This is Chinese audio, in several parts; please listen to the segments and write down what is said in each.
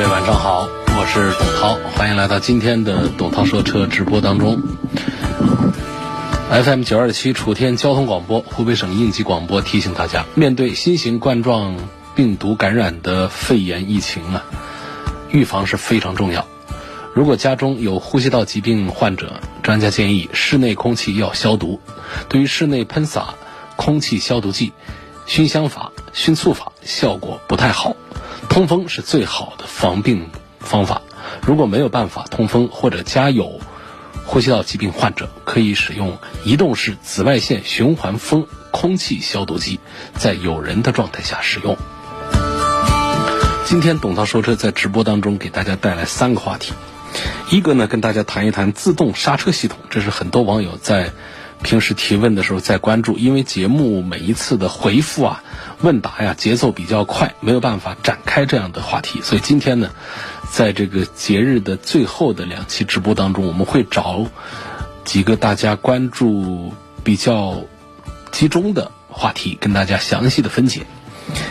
各位晚上好，我是董涛，欢迎来到今天的董涛说车直播当中。FM 九二七楚天交通广播，湖北省应急广播提醒大家，面对新型冠状病毒感染的肺炎疫情啊，预防是非常重要。如果家中有呼吸道疾病患者，专家建议室内空气要消毒。对于室内喷洒空气消毒剂，熏香法、熏醋法效果不太好。通风是最好的防病方法。如果没有办法通风，或者家有呼吸道疾病患者，可以使用移动式紫外线循环风空气消毒机，在有人的状态下使用。今天董涛说车在直播当中给大家带来三个话题，一个呢跟大家谈一谈自动刹车系统，这是很多网友在平时提问的时候再关注，因为节目每一次的回复啊。问答呀，节奏比较快，没有办法展开这样的话题，所以今天呢，在这个节日的最后的两期直播当中，我们会找几个大家关注比较集中的话题，跟大家详细的分解。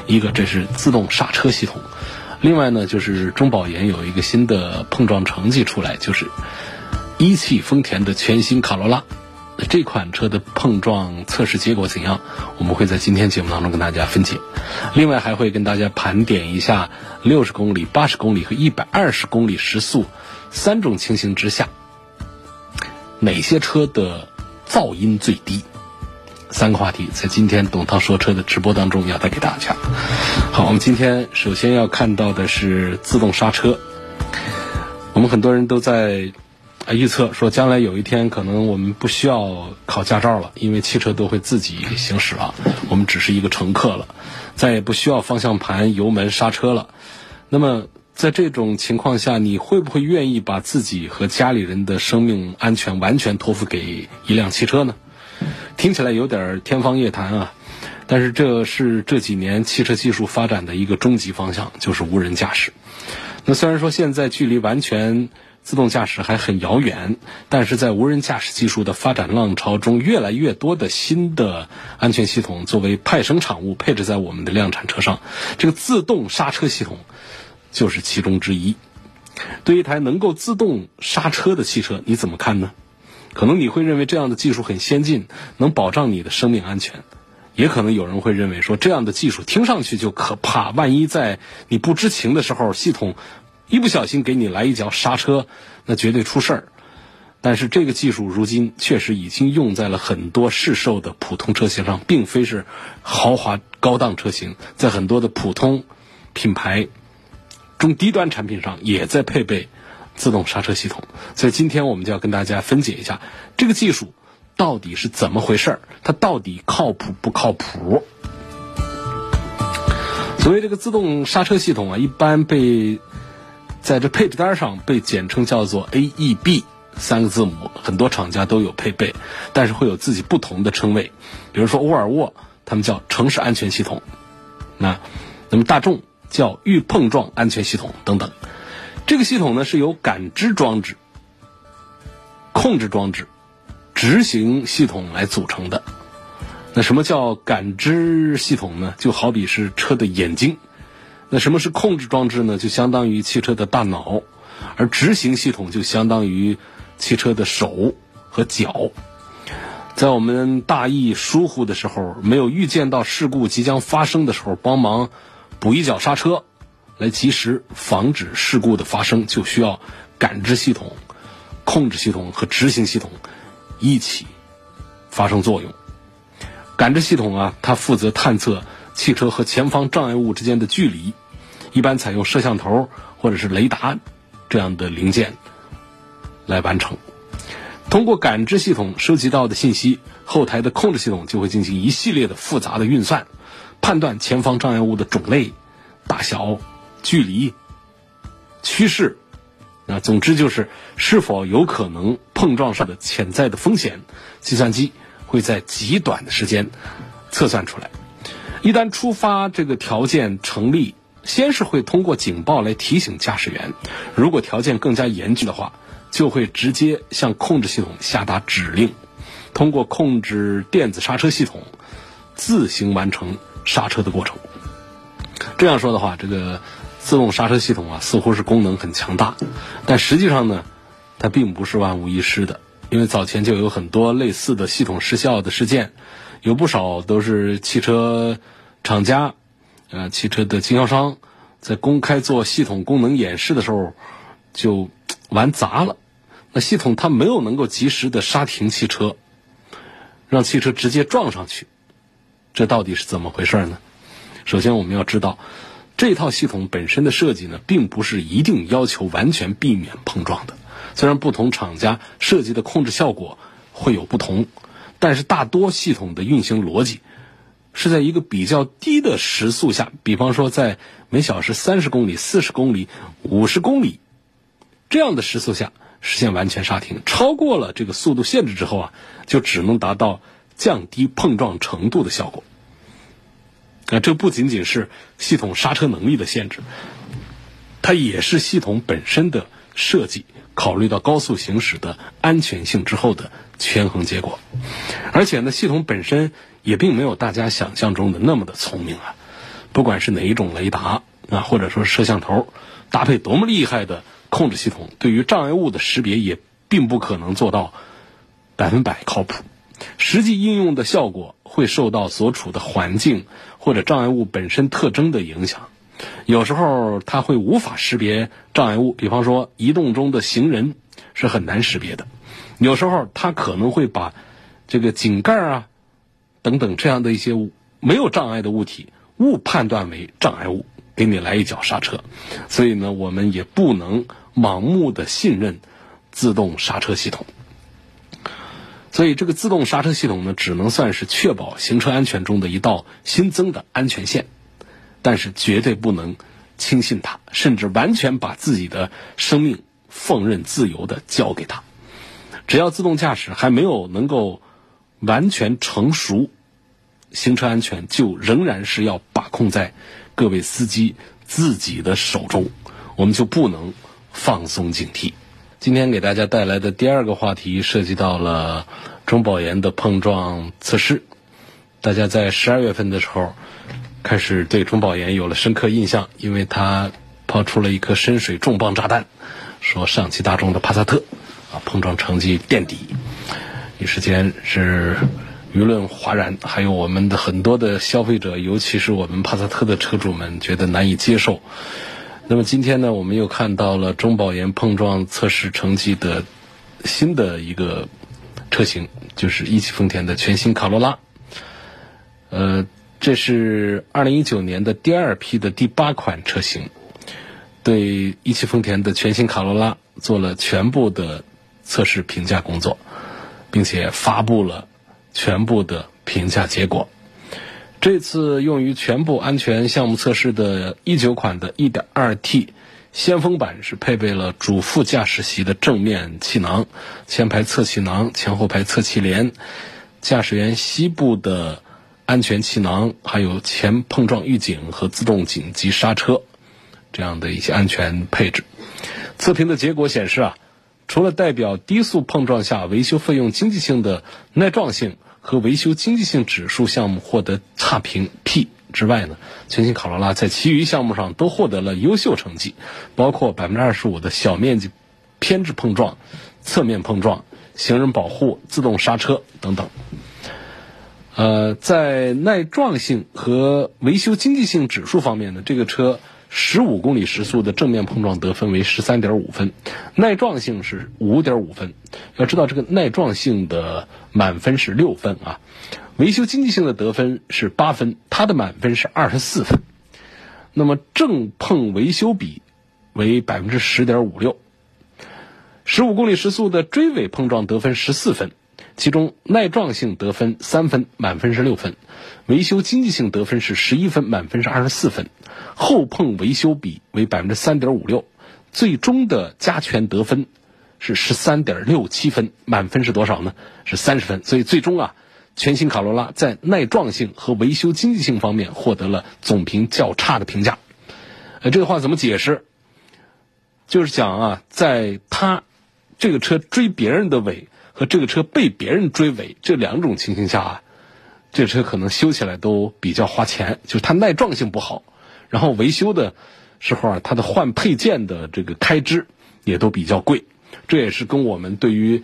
一个这是自动刹车系统，另外呢就是中保研有一个新的碰撞成绩出来，就是一汽丰田的全新卡罗拉。这款车的碰撞测试结果怎样？我们会在今天节目当中跟大家分解。另外还会跟大家盘点一下六十公里、八十公里和一百二十公里时速三种情形之下，哪些车的噪音最低？三个话题在今天董涛说车的直播当中要带给大家。好，我们今天首先要看到的是自动刹车。我们很多人都在。预测说，将来有一天可能我们不需要考驾照了，因为汽车都会自己行驶了，我们只是一个乘客了，再也不需要方向盘、油门、刹车了。那么，在这种情况下，你会不会愿意把自己和家里人的生命安全完全托付给一辆汽车呢？听起来有点天方夜谭啊，但是这是这几年汽车技术发展的一个终极方向，就是无人驾驶。那虽然说现在距离完全。自动驾驶还很遥远，但是在无人驾驶技术的发展浪潮中，越来越多的新的安全系统作为派生产物配置在我们的量产车上，这个自动刹车系统就是其中之一。对一台能够自动刹车的汽车，你怎么看呢？可能你会认为这样的技术很先进，能保障你的生命安全；也可能有人会认为说，这样的技术听上去就可怕，万一在你不知情的时候，系统。一不小心给你来一脚刹车，那绝对出事儿。但是这个技术如今确实已经用在了很多市售的普通车型上，并非是豪华高档车型，在很多的普通品牌中低端产品上也在配备自动刹车系统。所以今天我们就要跟大家分解一下这个技术到底是怎么回事儿，它到底靠谱不靠谱？所谓这个自动刹车系统啊，一般被在这配置单上被简称叫做 AEB 三个字母，很多厂家都有配备，但是会有自己不同的称谓。比如说沃尔沃，他们叫城市安全系统；那那么大众叫预碰撞安全系统等等。这个系统呢是由感知装置、控制装置、执行系统来组成的。那什么叫感知系统呢？就好比是车的眼睛。那什么是控制装置呢？就相当于汽车的大脑，而执行系统就相当于汽车的手和脚。在我们大意疏忽的时候，没有预见到事故即将发生的时候，帮忙补一脚刹车，来及时防止事故的发生，就需要感知系统、控制系统和执行系统一起发生作用。感知系统啊，它负责探测。汽车和前方障碍物之间的距离，一般采用摄像头或者是雷达这样的零件来完成。通过感知系统收集到的信息，后台的控制系统就会进行一系列的复杂的运算，判断前方障碍物的种类、大小、距离、趋势，啊，总之就是是否有可能碰撞上的潜在的风险，计算机会在极短的时间测算出来。一旦触发这个条件成立，先是会通过警报来提醒驾驶员，如果条件更加严峻的话，就会直接向控制系统下达指令，通过控制电子刹车系统自行完成刹车的过程。这样说的话，这个自动刹车系统啊，似乎是功能很强大，但实际上呢，它并不是万无一失的。因为早前就有很多类似的系统失效的事件，有不少都是汽车厂家、呃汽车的经销商在公开做系统功能演示的时候就玩砸了。那系统它没有能够及时的刹停汽车，让汽车直接撞上去，这到底是怎么回事呢？首先，我们要知道，这套系统本身的设计呢，并不是一定要求完全避免碰撞的。虽然不同厂家设计的控制效果会有不同，但是大多系统的运行逻辑是在一个比较低的时速下，比方说在每小时三十公里、四十公里、五十公里这样的时速下实现完全刹停。超过了这个速度限制之后啊，就只能达到降低碰撞程度的效果。啊，这不仅仅是系统刹车能力的限制，它也是系统本身的设计考虑到高速行驶的安全性之后的权衡结果。而且呢，系统本身也并没有大家想象中的那么的聪明啊。不管是哪一种雷达啊，或者说摄像头，搭配多么厉害的控制系统，对于障碍物的识别也并不可能做到百分百靠谱。实际应用的效果会受到所处的环境或者障碍物本身特征的影响，有时候它会无法识别障碍物，比方说移动中的行人是很难识别的；有时候它可能会把这个井盖啊等等这样的一些物没有障碍的物体误判断为障碍物，给你来一脚刹车。所以呢，我们也不能盲目的信任自动刹车系统。所以，这个自动刹车系统呢，只能算是确保行车安全中的一道新增的安全线，但是绝对不能轻信它，甚至完全把自己的生命放任自由的交给它。只要自动驾驶还没有能够完全成熟，行车安全就仍然是要把控在各位司机自己的手中，我们就不能放松警惕。今天给大家带来的第二个话题涉及到了中保研的碰撞测试。大家在十二月份的时候开始对中保研有了深刻印象，因为他抛出了一颗深水重磅炸弹，说上汽大众的帕萨特啊碰撞成绩垫底，一时间是舆论哗然，还有我们的很多的消费者，尤其是我们帕萨特的车主们觉得难以接受。那么今天呢，我们又看到了中保研碰撞测试成绩的新的一个车型，就是一汽丰田的全新卡罗拉。呃，这是二零一九年的第二批的第八款车型，对一汽丰田的全新卡罗拉做了全部的测试评价工作，并且发布了全部的评价结果。这次用于全部安全项目测试的一九款的 1.2T 先锋版是配备了主副驾驶席的正面气囊、前排侧气囊、前后排侧气帘、驾驶员膝部的安全气囊，还有前碰撞预警和自动紧急刹车这样的一些安全配置。测评的结果显示啊，除了代表低速碰撞下维修费用经济性的耐撞性。和维修经济性指数项目获得差评 P 之外呢，全新卡罗拉在其余项目上都获得了优秀成绩，包括百分之二十五的小面积偏置碰撞、侧面碰撞、行人保护、自动刹车等等。呃，在耐撞性和维修经济性指数方面呢，这个车。十五公里时速的正面碰撞得分为十三点五分，耐撞性是五点五分。要知道这个耐撞性的满分是六分啊，维修经济性的得分是八分，它的满分是二十四分。那么正碰维修比为百分之十点五六，十五公里时速的追尾碰撞得分十四分，其中耐撞性得分三分，满分是六分；维修经济性得分是十一分，满分是二十四分；后碰维修比为百分之三点五六，最终的加权得分是十三点六七分，满分是多少呢？是三十分。所以最终啊，全新卡罗拉在耐撞性和维修经济性方面获得了总评较差的评价。呃，这个话怎么解释？就是讲啊，在它这个车追别人的尾和这个车被别人追尾这两种情形下啊，这车可能修起来都比较花钱，就是它耐撞性不好，然后维修的时候啊，它的换配件的这个开支也都比较贵，这也是跟我们对于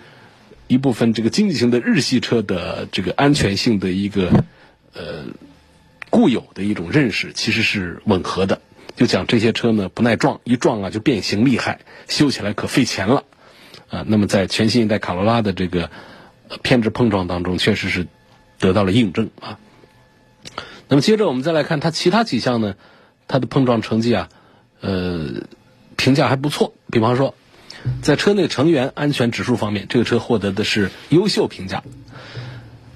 一部分这个经济型的日系车的这个安全性的一个呃固有的一种认识其实是吻合的。就讲这些车呢不耐撞，一撞啊就变形厉害，修起来可费钱了，啊，那么在全新一代卡罗拉的这个偏置碰撞当中，确实是得到了印证啊。那么接着我们再来看它其他几项呢，它的碰撞成绩啊，呃，评价还不错。比方说，在车内成员安全指数方面，这个车获得的是优秀评价，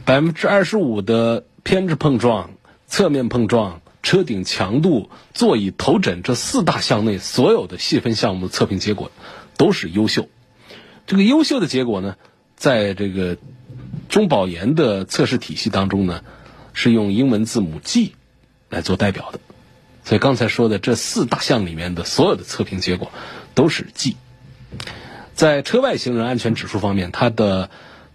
百分之二十五的偏置碰撞、侧面碰撞。车顶强度、座椅头枕这四大项内所有的细分项目测评结果都是优秀。这个优秀的结果呢，在这个中保研的测试体系当中呢，是用英文字母 G 来做代表的。所以刚才说的这四大项里面的所有的测评结果都是 G。在车外行人安全指数方面，它的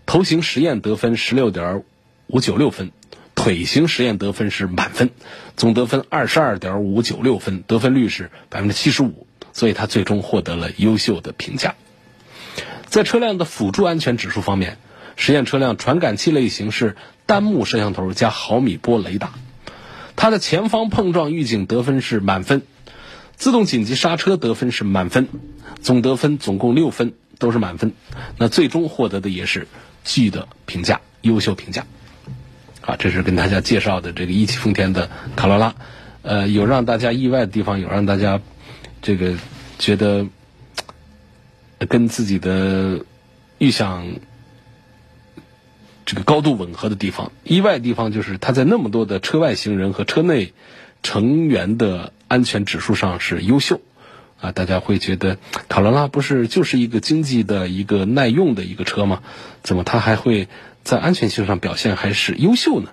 头型实验得分十六点五九六分。腿型实验得分是满分，总得分二十二点五九六分，得分率是百分之七十五，所以它最终获得了优秀的评价。在车辆的辅助安全指数方面，实验车辆传感器类型是单目摄像头加毫米波雷达，它的前方碰撞预警得分是满分，自动紧急刹车得分是满分，总得分总共六分都是满分，那最终获得的也是 G 的评价，优秀评价。啊，这是跟大家介绍的这个一汽丰田的卡罗拉，呃，有让大家意外的地方，有让大家这个觉得跟自己的预想这个高度吻合的地方。意外地方就是它在那么多的车外行人和车内成员的安全指数上是优秀啊，大家会觉得卡罗拉不是就是一个经济的一个耐用的一个车吗？怎么它还会？在安全性上表现还是优秀呢。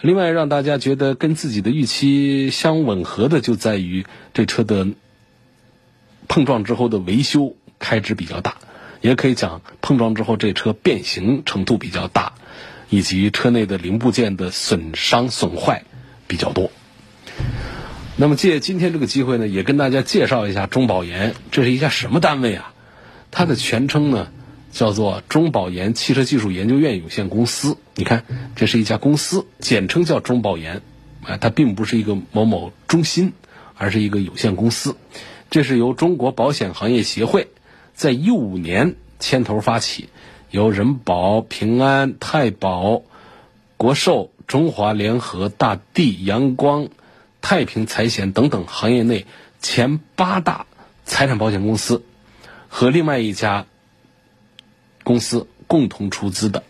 另外，让大家觉得跟自己的预期相吻合的，就在于这车的碰撞之后的维修开支比较大，也可以讲碰撞之后这车变形程度比较大，以及车内的零部件的损伤损坏比较多。那么，借今天这个机会呢，也跟大家介绍一下中保研，这是一家什么单位啊？它的全称呢？叫做中保研汽车技术研究院有限公司。你看，这是一家公司，简称叫中保研，啊，它并不是一个某某中心，而是一个有限公司。这是由中国保险行业协会在一五年牵头发起，由人保、平安、太保、国寿、中华联合、大地、阳光、太平财险等等行业内前八大财产保险公司和另外一家。公司共同出资的，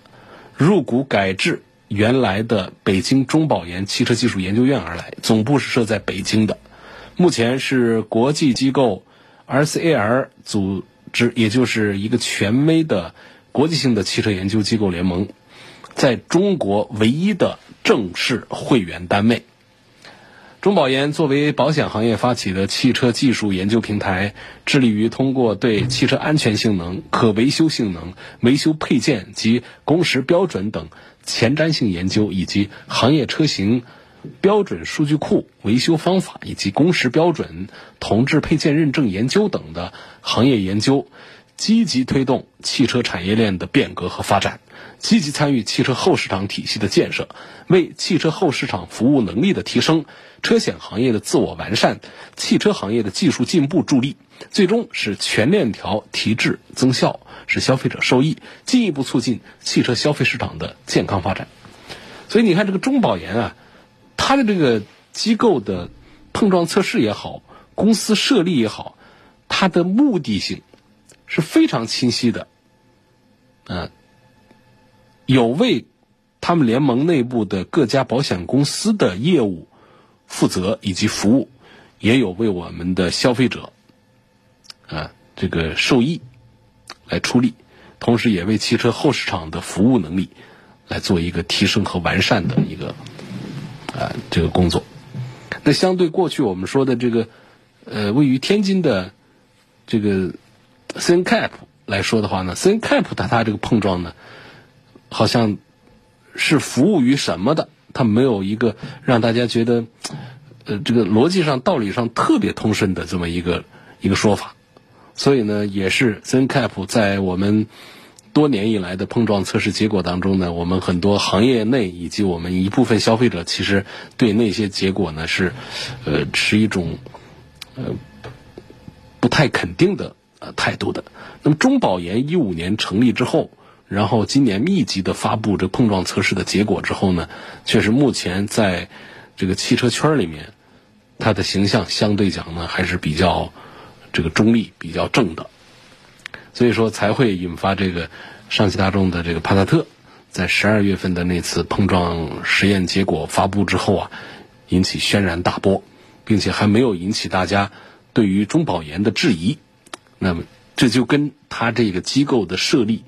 入股改制原来的北京中保研汽车技术研究院而来，总部是设在北京的，目前是国际机构 RCAR 组织，也就是一个权威的国际性的汽车研究机构联盟，在中国唯一的正式会员单位。中保研作为保险行业发起的汽车技术研究平台，致力于通过对汽车安全性能、可维修性能、维修配件及工时标准等前瞻性研究，以及行业车型标准数据库、维修方法以及工时标准、同质配件认证研究等的行业研究，积极推动汽车产业链的变革和发展。积极参与汽车后市场体系的建设，为汽车后市场服务能力的提升、车险行业的自我完善、汽车行业的技术进步助力，最终使全链条提质增效，使消费者受益，进一步促进汽车消费市场的健康发展。所以你看，这个中保研啊，它的这个机构的碰撞测试也好，公司设立也好，它的目的性是非常清晰的，嗯。有为他们联盟内部的各家保险公司的业务负责以及服务，也有为我们的消费者啊这个受益来出力，同时也为汽车后市场的服务能力来做一个提升和完善的一个啊这个工作。那相对过去我们说的这个呃位于天津的这个 CNCAP 来说的话呢，CNCAP 它它这个碰撞呢。好像是服务于什么的？它没有一个让大家觉得，呃，这个逻辑上、道理上特别通顺的这么一个一个说法。所以呢，也是 ZenCap 在我们多年以来的碰撞测试结果当中呢，我们很多行业内以及我们一部分消费者，其实对那些结果呢是，呃，持一种呃不太肯定的呃态度的。那么中保研一五年成立之后。然后今年密集的发布这碰撞测试的结果之后呢，确实目前在这个汽车圈里面，它的形象相对讲呢还是比较这个中立、比较正的，所以说才会引发这个上汽大众的这个帕萨特在十二月份的那次碰撞实验结果发布之后啊，引起轩然大波，并且还没有引起大家对于中保研的质疑。那么这就跟他这个机构的设立。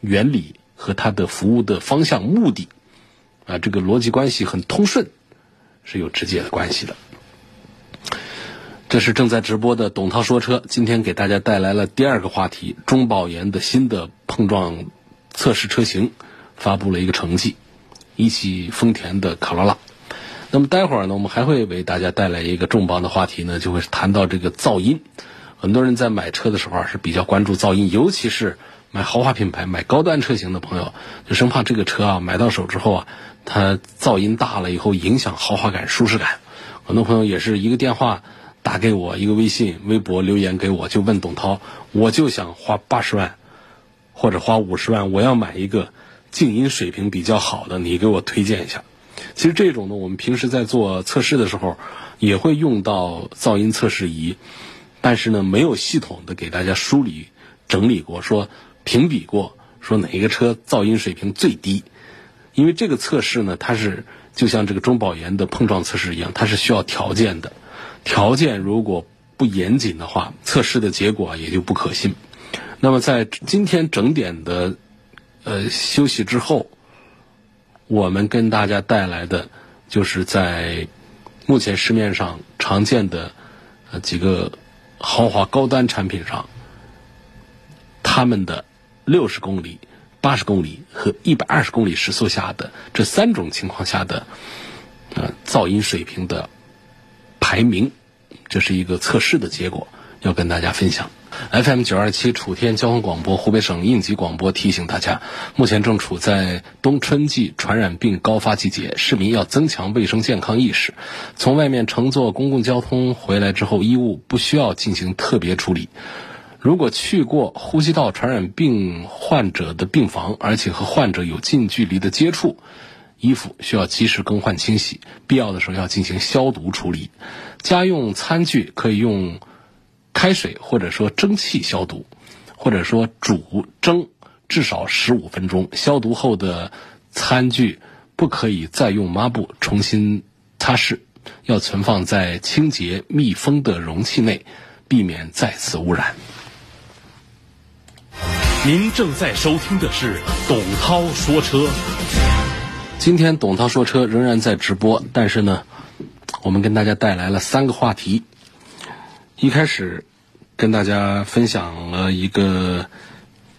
原理和它的服务的方向、目的，啊，这个逻辑关系很通顺，是有直接的关系的。这是正在直播的董涛说车，今天给大家带来了第二个话题：中保研的新的碰撞测试车型发布了一个成绩，一汽丰田的卡罗拉。那么待会儿呢，我们还会为大家带来一个重磅的话题呢，就会谈到这个噪音。很多人在买车的时候啊，是比较关注噪音，尤其是。买豪华品牌、买高端车型的朋友，就生怕这个车啊买到手之后啊，它噪音大了以后影响豪华感、舒适感。很多朋友也是一个电话打给我，一个微信、微博留言给我，就问董涛，我就想花八十万或者花五十万，我要买一个静音水平比较好的，你给我推荐一下。其实这种呢，我们平时在做测试的时候也会用到噪音测试仪，但是呢，没有系统的给大家梳理整理过，说。评比过，说哪一个车噪音水平最低？因为这个测试呢，它是就像这个中保研的碰撞测试一样，它是需要条件的。条件如果不严谨的话，测试的结果也就不可信。那么在今天整点的呃休息之后，我们跟大家带来的就是在目前市面上常见的几个豪华高端产品上，他们的。六十公里、八十公里和一百二十公里时速下的这三种情况下的，呃，噪音水平的排名，这是一个测试的结果，要跟大家分享。FM 九二七楚天交通广播，湖北省应急广播提醒大家，目前正处在冬春季传染病高发季节，市民要增强卫生健康意识。从外面乘坐公共交通回来之后，衣物不需要进行特别处理。如果去过呼吸道传染病患者的病房，而且和患者有近距离的接触，衣服需要及时更换清洗，必要的时候要进行消毒处理。家用餐具可以用开水或者说蒸汽消毒，或者说煮蒸至少十五分钟。消毒后的餐具不可以再用抹布重新擦拭，要存放在清洁密封的容器内，避免再次污染。您正在收听的是董涛说车。今天董涛说车仍然在直播，但是呢，我们跟大家带来了三个话题。一开始跟大家分享了一个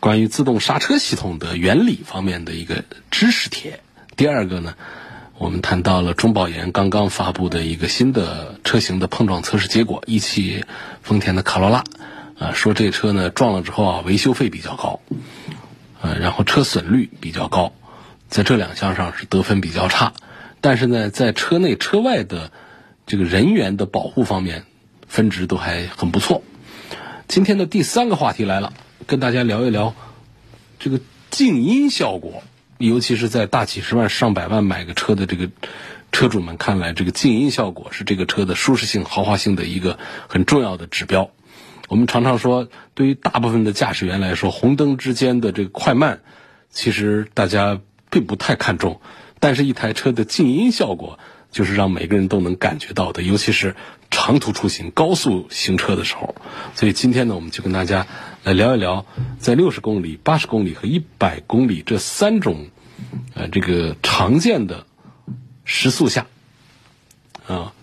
关于自动刹车系统的原理方面的一个知识帖。第二个呢，我们谈到了中保研刚刚发布的一个新的车型的碰撞测试结果，一汽丰田的卡罗拉。啊，说这车呢撞了之后啊，维修费比较高，呃，然后车损率比较高，在这两项上是得分比较差，但是呢，在车内车外的这个人员的保护方面，分值都还很不错。今天的第三个话题来了，跟大家聊一聊这个静音效果，尤其是在大几十万、上百万买个车的这个车主们看来，这个静音效果是这个车的舒适性、豪华性的一个很重要的指标。我们常常说，对于大部分的驾驶员来说，红灯之间的这个快慢，其实大家并不太看重，但是一台车的静音效果就是让每个人都能感觉到的，尤其是长途出行、高速行车的时候。所以今天呢，我们就跟大家来聊一聊，在六十公里、八十公里和一百公里这三种呃这个常见的时速下啊，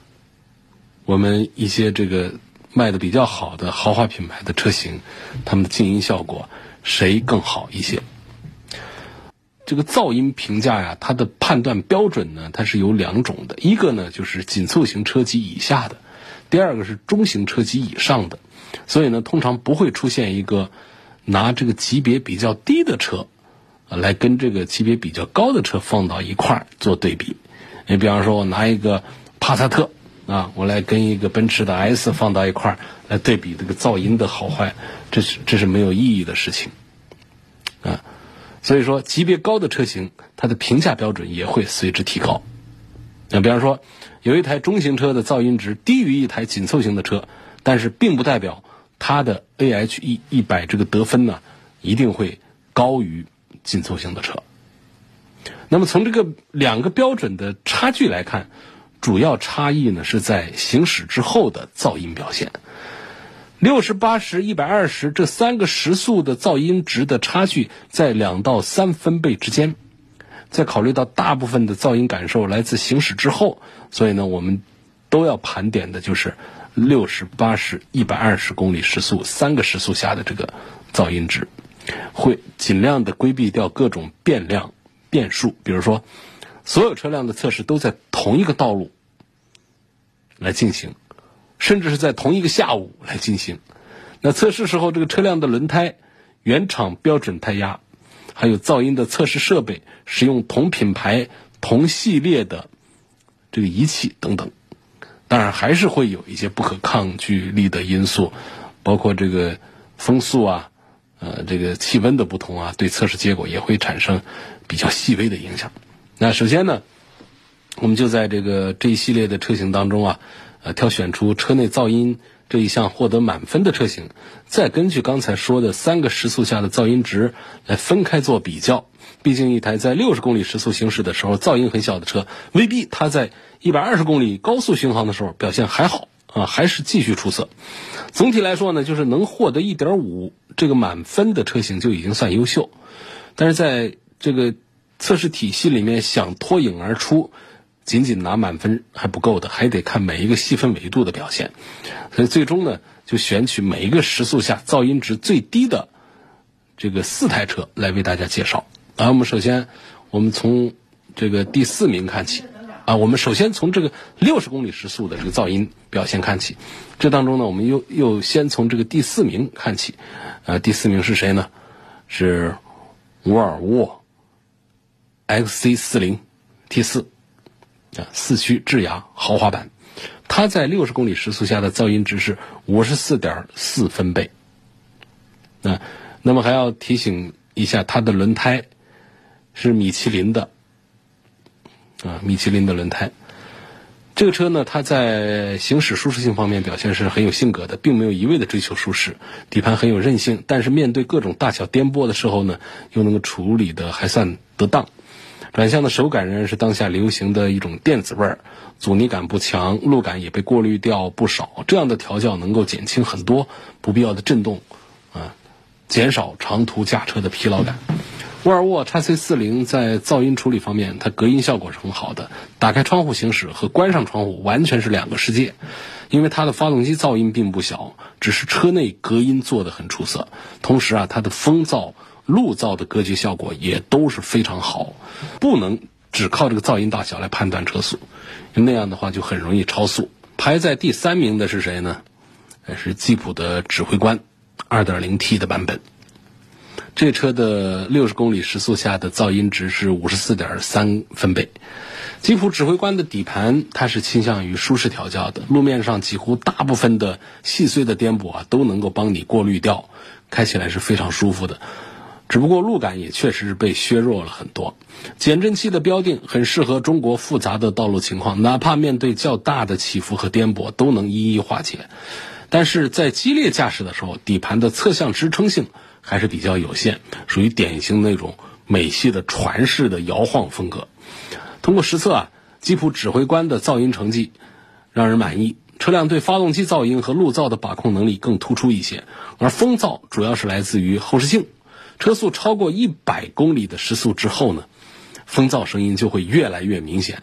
我们一些这个卖的比较好的豪华品牌的车型，它们的静音效果谁更好一些？这个噪音评价呀，它的判断标准呢，它是有两种的，一个呢就是紧凑型车级以下的，第二个是中型车级以上的。所以呢，通常不会出现一个拿这个级别比较低的车来跟这个级别比较高的车放到一块做对比。你比方说，我拿一个帕萨特啊，我来跟一个奔驰的 S 放到一块来对比这个噪音的好坏，这是这是没有意义的事情。所以说，级别高的车型，它的评价标准也会随之提高。那比方说，有一台中型车的噪音值低于一台紧凑型的车，但是并不代表它的 AHE 一百这个得分呢一定会高于紧凑型的车。那么从这个两个标准的差距来看，主要差异呢是在行驶之后的噪音表现。六十八十一百二十这三个时速的噪音值的差距在两到三分贝之间。再考虑到大部分的噪音感受来自行驶之后，所以呢，我们都要盘点的就是六十八十一百二十公里时速三个时速下的这个噪音值，会尽量的规避掉各种变量变数，比如说所有车辆的测试都在同一个道路来进行。甚至是在同一个下午来进行。那测试时候，这个车辆的轮胎、原厂标准胎压，还有噪音的测试设备，使用同品牌、同系列的这个仪器等等。当然，还是会有一些不可抗拒力的因素，包括这个风速啊，呃，这个气温的不同啊，对测试结果也会产生比较细微的影响。那首先呢，我们就在这个这一系列的车型当中啊。呃，挑选出车内噪音这一项获得满分的车型，再根据刚才说的三个时速下的噪音值来分开做比较。毕竟一台在六十公里时速行驶的时候噪音很小的车，未必它在一百二十公里高速巡航的时候表现还好啊，还是继续出色。总体来说呢，就是能获得一点五这个满分的车型就已经算优秀。但是在这个测试体系里面想脱颖而出。仅仅拿满分还不够的，还得看每一个细分维度的表现。所以最终呢，就选取每一个时速下噪音值最低的这个四台车来为大家介绍。啊，我们首先我们从这个第四名看起。啊，我们首先从这个六十公里时速的这个噪音表现看起，这当中呢，我们又又先从这个第四名看起，呃，第四名是谁呢？是沃尔沃 XC 四零 T 四，啊，四驱智雅豪华版，它在六十公里时速下的噪音值是五十四点四分贝。啊，那么还要提醒一下，它的轮胎是米其林的，啊，米其林的轮胎。这个车呢，它在行驶舒适性方面表现是很有性格的，并没有一味的追求舒适，底盘很有韧性，但是面对各种大小颠簸的时候呢，又能够处理的还算得当。转向的手感仍然是当下流行的一种电子味儿，阻尼感不强，路感也被过滤掉不少。这样的调教能够减轻很多不必要的震动，啊，减少长途驾车的疲劳感。沃尔沃 x C 四零在噪音处理方面，它隔音效果是很好的。打开窗户行驶和关上窗户完全是两个世界，因为它的发动机噪音并不小，只是车内隔音做得很出色。同时啊，它的风噪。路噪的隔绝效果也都是非常好，不能只靠这个噪音大小来判断车速，那样的话就很容易超速。排在第三名的是谁呢？是吉普的指挥官，2.0T 的版本。这车的六十公里时速下的噪音值是五十四点三分贝。吉普指挥官的底盘它是倾向于舒适调教的，路面上几乎大部分的细碎的颠簸啊都能够帮你过滤掉，开起来是非常舒服的。只不过路感也确实是被削弱了很多，减震器的标定很适合中国复杂的道路情况，哪怕面对较大的起伏和颠簸都能一一化解。但是在激烈驾驶的时候，底盘的侧向支撑性还是比较有限，属于典型那种美系的船式的摇晃风格。通过实测啊，吉普指挥官的噪音成绩让人满意。车辆对发动机噪音和路噪的把控能力更突出一些，而风噪主要是来自于后视镜。车速超过一百公里的时速之后呢，风噪声音就会越来越明显。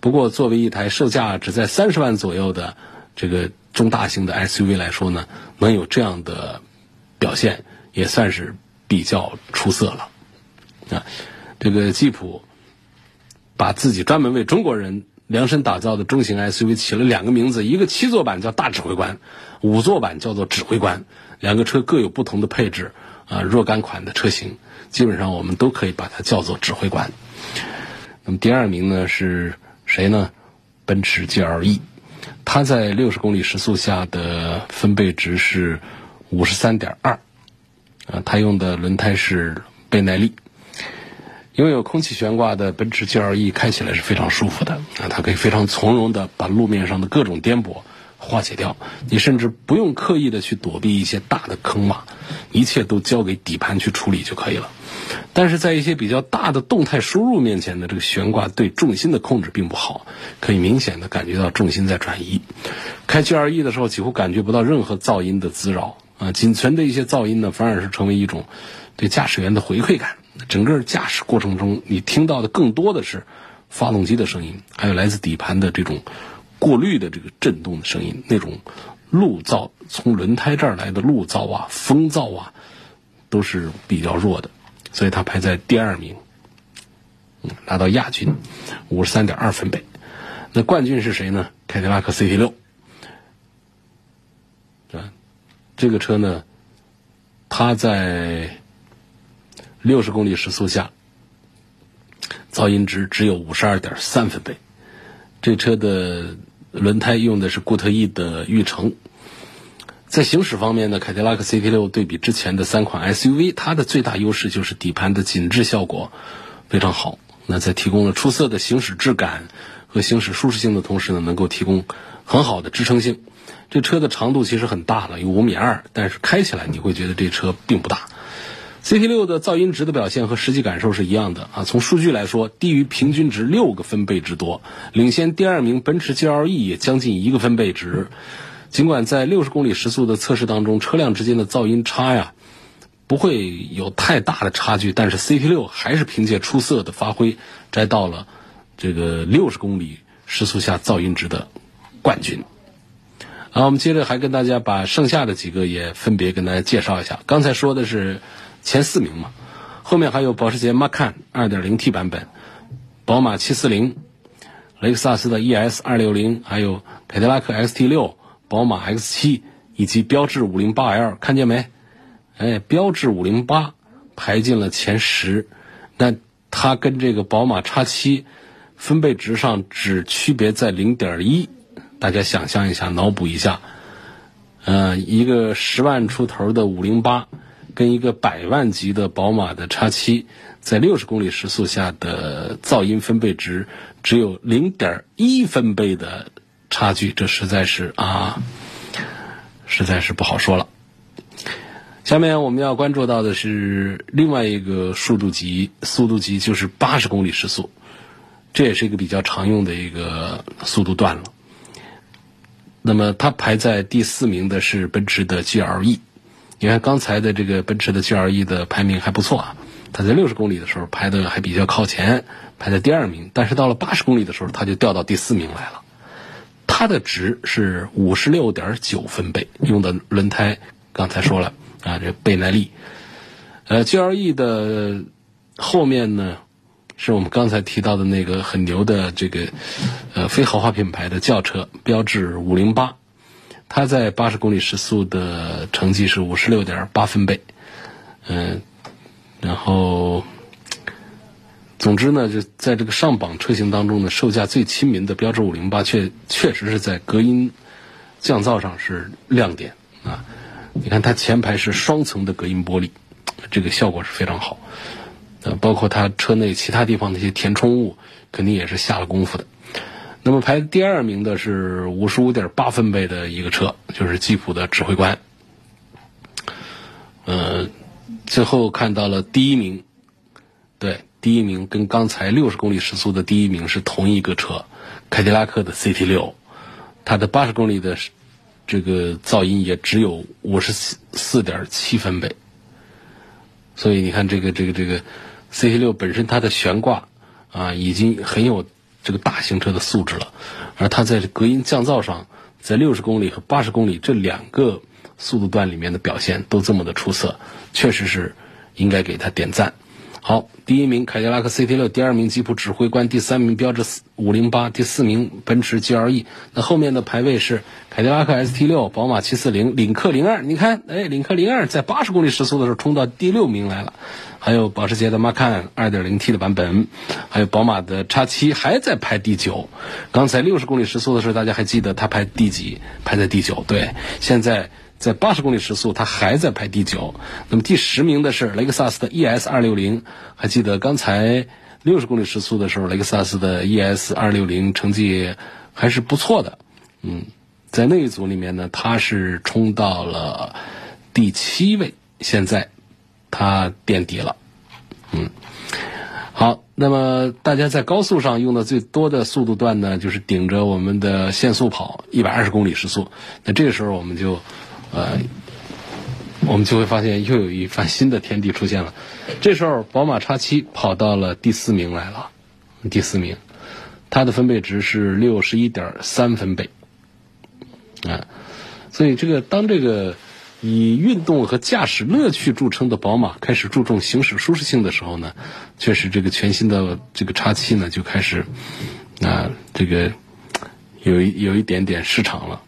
不过，作为一台售价只在三十万左右的这个中大型的 SUV 来说呢，能有这样的表现也算是比较出色了。啊，这个吉普把自己专门为中国人。量身打造的中型 SUV 起了两个名字，一个七座版叫大指挥官，五座版叫做指挥官。两个车各有不同的配置啊，若干款的车型，基本上我们都可以把它叫做指挥官。那么第二名呢是谁呢？奔驰 GLE，它在六十公里时速下的分贝值是五十三点二，啊，它用的轮胎是倍耐力。拥有空气悬挂的奔驰 GLE 开起来是非常舒服的啊，它可以非常从容的把路面上的各种颠簸化解掉，你甚至不用刻意的去躲避一些大的坑洼，一切都交给底盘去处理就可以了。但是在一些比较大的动态输入面前呢，这个悬挂对重心的控制并不好，可以明显的感觉到重心在转移。开 GLE 的时候几乎感觉不到任何噪音的滋扰啊，仅存的一些噪音呢，反而是成为一种对驾驶员的回馈感。整个驾驶过程中，你听到的更多的是发动机的声音，还有来自底盘的这种过滤的这个震动的声音，那种路噪从轮胎这儿来的路噪啊、风噪啊，都是比较弱的，所以它排在第二名，拿到亚军，五十三点二分贝。那冠军是谁呢？凯迪拉克 CT 六，啊，这个车呢，它在。六十公里时速下，噪音值只有五十二点三分贝。这车的轮胎用的是固特异的玉成。在行驶方面呢，凯迪拉克 CT 六对比之前的三款 SUV，它的最大优势就是底盘的紧致效果非常好。那在提供了出色的行驶质感和行驶舒适性的同时呢，能够提供很好的支撑性。这车的长度其实很大了，有五米二，但是开起来你会觉得这车并不大。CT 六的噪音值的表现和实际感受是一样的啊，从数据来说低于平均值六个分贝之多，领先第二名奔驰 GLE 也将近一个分贝值。尽管在六十公里时速的测试当中，车辆之间的噪音差呀不会有太大的差距，但是 CT 六还是凭借出色的发挥摘到了这个六十公里时速下噪音值的冠军。啊，我们接着还跟大家把剩下的几个也分别跟大家介绍一下。刚才说的是。前四名嘛，后面还有保时捷 Macan 2.0T 版本，宝马740，雷克萨斯的 ES 260，还有凯迪拉克 XT6，宝马 X7 以及标致 508L，看见没？哎，标致508排进了前十，那它跟这个宝马 X7 分贝值上只区别在0.1，大家想象一下，脑补一下，呃，一个十万出头的508。跟一个百万级的宝马的叉七，在六十公里时速下的噪音分贝值只有零点一分贝的差距，这实在是啊，实在是不好说了。下面我们要关注到的是另外一个速度级，速度级就是八十公里时速，这也是一个比较常用的一个速度段了。那么它排在第四名的是奔驰的 GLE。你看刚才的这个奔驰的 GLE 的排名还不错啊，它在六十公里的时候排的还比较靠前，排在第二名。但是到了八十公里的时候，它就掉到第四名来了。它的值是五十六点九分贝，用的轮胎刚才说了啊，这倍耐力。呃，GLE 的后面呢，是我们刚才提到的那个很牛的这个呃非豪华品牌的轿车，标致五零八。它在八十公里时速的成绩是五十六点八分贝，嗯，然后，总之呢，就在这个上榜车型当中呢，售价最亲民的标致五零八，确确实是在隔音降噪上是亮点啊。你看它前排是双层的隔音玻璃，这个效果是非常好。呃，包括它车内其他地方的一些填充物，肯定也是下了功夫的。那么排第二名的是五十五点八分贝的一个车，就是吉普的指挥官。呃，最后看到了第一名对，第一名跟刚才六十公里时速的第一名是同一个车，凯迪拉克的 CT 六，它的八十公里的这个噪音也只有五十四四点七分贝。所以你看，这个这个这个 CT 六本身它的悬挂啊，已经很有这个大型车的素质了，而它在隔音降噪上，在六十公里和八十公里这两个速度段里面的表现都这么的出色，确实是应该给它点赞。好，第一名凯迪拉克 CT 六，第二名吉普指挥官，第三名标致五零八，第四名奔驰 GLE。那后面的排位是凯迪拉克 ST 六，宝马七四零，领克零二。你看，哎，领克零二在八十公里时速的时候冲到第六名来了。还有保时捷的 Macan 二点零 T 的版本，还有宝马的叉七还在排第九。刚才六十公里时速的时候，大家还记得它排第几？排在第九。对，现在。在八十公里时速，它还在排第九。那么第十名的是雷克萨斯的 ES 二六零，还记得刚才六十公里时速的时候，雷克萨斯的 ES 二六零成绩还是不错的。嗯，在那一组里面呢，它是冲到了第七位，现在它垫底了。嗯，好，那么大家在高速上用的最多的速度段呢，就是顶着我们的限速跑一百二十公里时速。那这个时候我们就。呃，我们就会发现又有一番新的天地出现了。这时候，宝马叉七跑到了第四名来了，第四名，它的分贝值是六十一点三分贝，啊，所以这个当这个以运动和驾驶乐趣著称的宝马开始注重行驶舒适性的时候呢，确实这个全新的这个叉七呢就开始啊，这个有一有一点点市场了。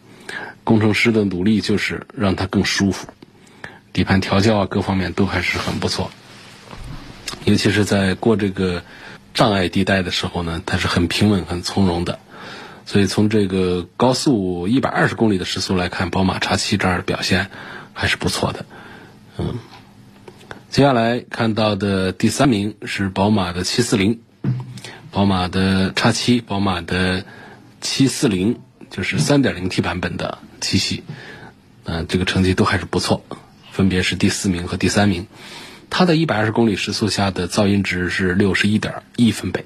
工程师的努力就是让它更舒服，底盘调教啊各方面都还是很不错，尤其是在过这个障碍地带的时候呢，它是很平稳、很从容的。所以从这个高速一百二十公里的时速来看，宝马叉七这儿表现还是不错的。嗯，接下来看到的第三名是宝马的七四零，宝马的叉七，宝马的七四零。就是三点零 T 版本的七系，嗯，这个成绩都还是不错，分别是第四名和第三名。它的一百二十公里时速下的噪音值是六十一点一分贝。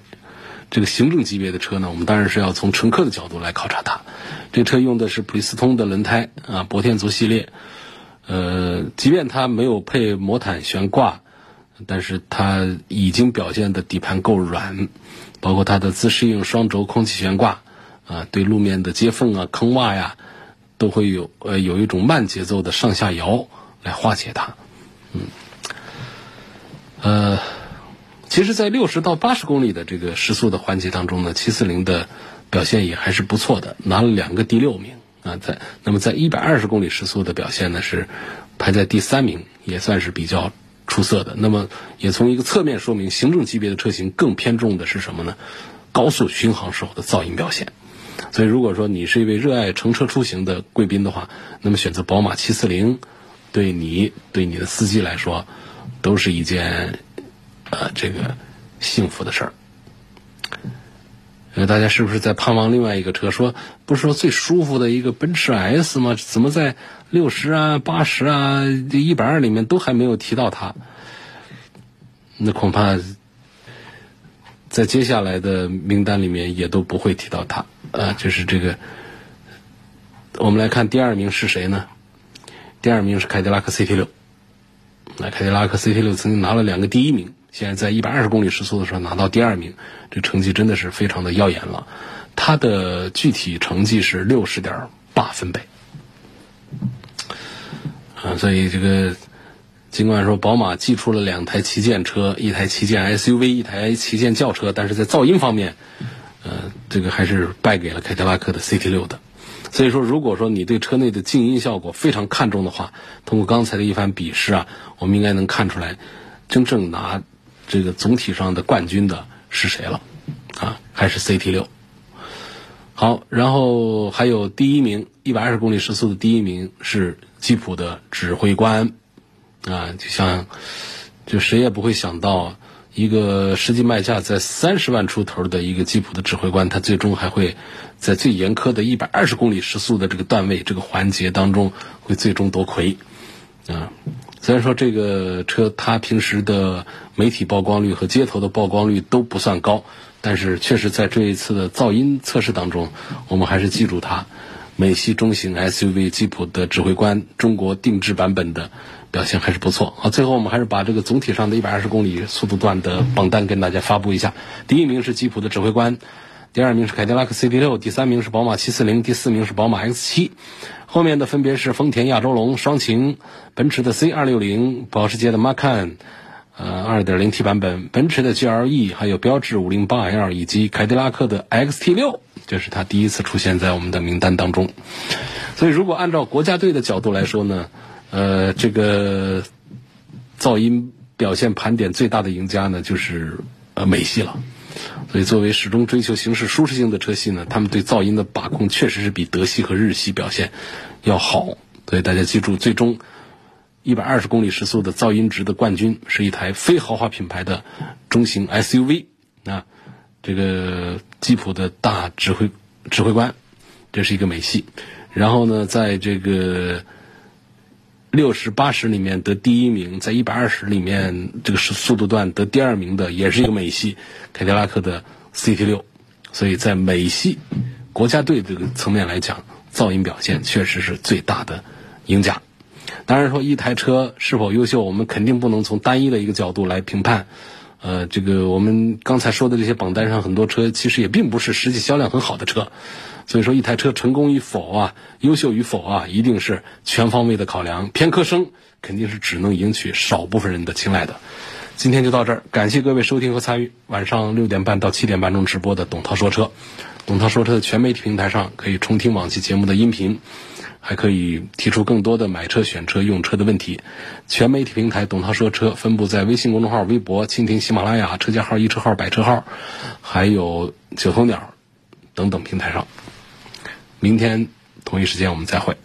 这个行政级别的车呢，我们当然是要从乘客的角度来考察它。这车用的是普利司通的轮胎啊，博天族系列。呃，即便它没有配魔毯悬挂，但是它已经表现的底盘够软，包括它的自适应双轴空气悬挂。啊，对路面的接缝啊、坑洼呀，都会有呃有一种慢节奏的上下摇来化解它。嗯，呃，其实，在六十到八十公里的这个时速的环节当中呢，七四零的表现也还是不错的，拿了两个第六名啊。在那么在一百二十公里时速的表现呢，是排在第三名，也算是比较出色的。那么也从一个侧面说明，行政级别的车型更偏重的是什么呢？高速巡航时候的噪音表现。所以，如果说你是一位热爱乘车出行的贵宾的话，那么选择宝马七四零，对你对你的司机来说，都是一件呃这个幸福的事儿。呃，大家是不是在盼望另外一个车？说不是说最舒服的一个奔驰 S 吗？怎么在六十啊、八十啊、一百二里面都还没有提到它？那恐怕。在接下来的名单里面也都不会提到它，啊，就是这个。我们来看第二名是谁呢？第二名是凯迪拉克 CT 六。那凯迪拉克 CT 六曾经拿了两个第一名，现在在一百二十公里时速的时候拿到第二名，这成绩真的是非常的耀眼了。它的具体成绩是六十点八分贝，啊，所以这个。尽管说宝马寄出了两台旗舰车，一台旗舰 SUV，一台旗舰轿车，但是在噪音方面，呃，这个还是败给了凯迪拉克的 CT 六的。所以说，如果说你对车内的静音效果非常看重的话，通过刚才的一番比试啊，我们应该能看出来，真正拿这个总体上的冠军的是谁了？啊，还是 CT 六。好，然后还有第一名，一百二十公里时速的第一名是吉普的指挥官。啊，就像，就谁也不会想到，一个实际卖价在三十万出头的一个吉普的指挥官，他最终还会在最严苛的一百二十公里时速的这个段位这个环节当中，会最终夺魁。啊，虽然说这个车它平时的媒体曝光率和街头的曝光率都不算高，但是确实在这一次的噪音测试当中，我们还是记住它。美系中型 SUV 吉普的指挥官中国定制版本的表现还是不错啊。最后我们还是把这个总体上的一百二十公里速度段的榜单跟大家发布一下。第一名是吉普的指挥官，第二名是凯迪拉克 CT6，第三名是宝马740，第四名是宝马 X7。后面的分别是丰田亚洲龙、双擎、奔驰的 C260、保时捷的 Macan，呃，2.0T 版本，奔驰的 GLE，还有标致 508L 以及凯迪拉克的 XT6。这是他第一次出现在我们的名单当中，所以如果按照国家队的角度来说呢，呃，这个噪音表现盘点最大的赢家呢，就是呃美系了。所以作为始终追求行驶舒适性的车系呢，他们对噪音的把控确实是比德系和日系表现要好。所以大家记住，最终一百二十公里时速的噪音值的冠军是一台非豪华品牌的中型 SUV 啊。这个吉普的大指挥指挥官，这是一个美系。然后呢，在这个六十八十里面得第一名，在一百二十里面这个是速度段得第二名的，也是一个美系凯迪拉克的 CT 六。所以在美系国家队这个层面来讲，噪音表现确实是最大的赢家。当然说一台车是否优秀，我们肯定不能从单一的一个角度来评判。呃，这个我们刚才说的这些榜单上很多车，其实也并不是实际销量很好的车，所以说一台车成功与否啊，优秀与否啊，一定是全方位的考量。偏科生肯定是只能赢取少部分人的青睐的。今天就到这儿，感谢各位收听和参与晚上六点半到七点半钟直播的董涛说车。董涛说车的全媒体平台上可以重听往期节目的音频。还可以提出更多的买车、选车、用车的问题。全媒体平台“董涛说车”分布在微信公众号、微博、蜻蜓、喜马拉雅、车架号、一车号、百车号，还有九头鸟等等平台上。明天同一时间我们再会。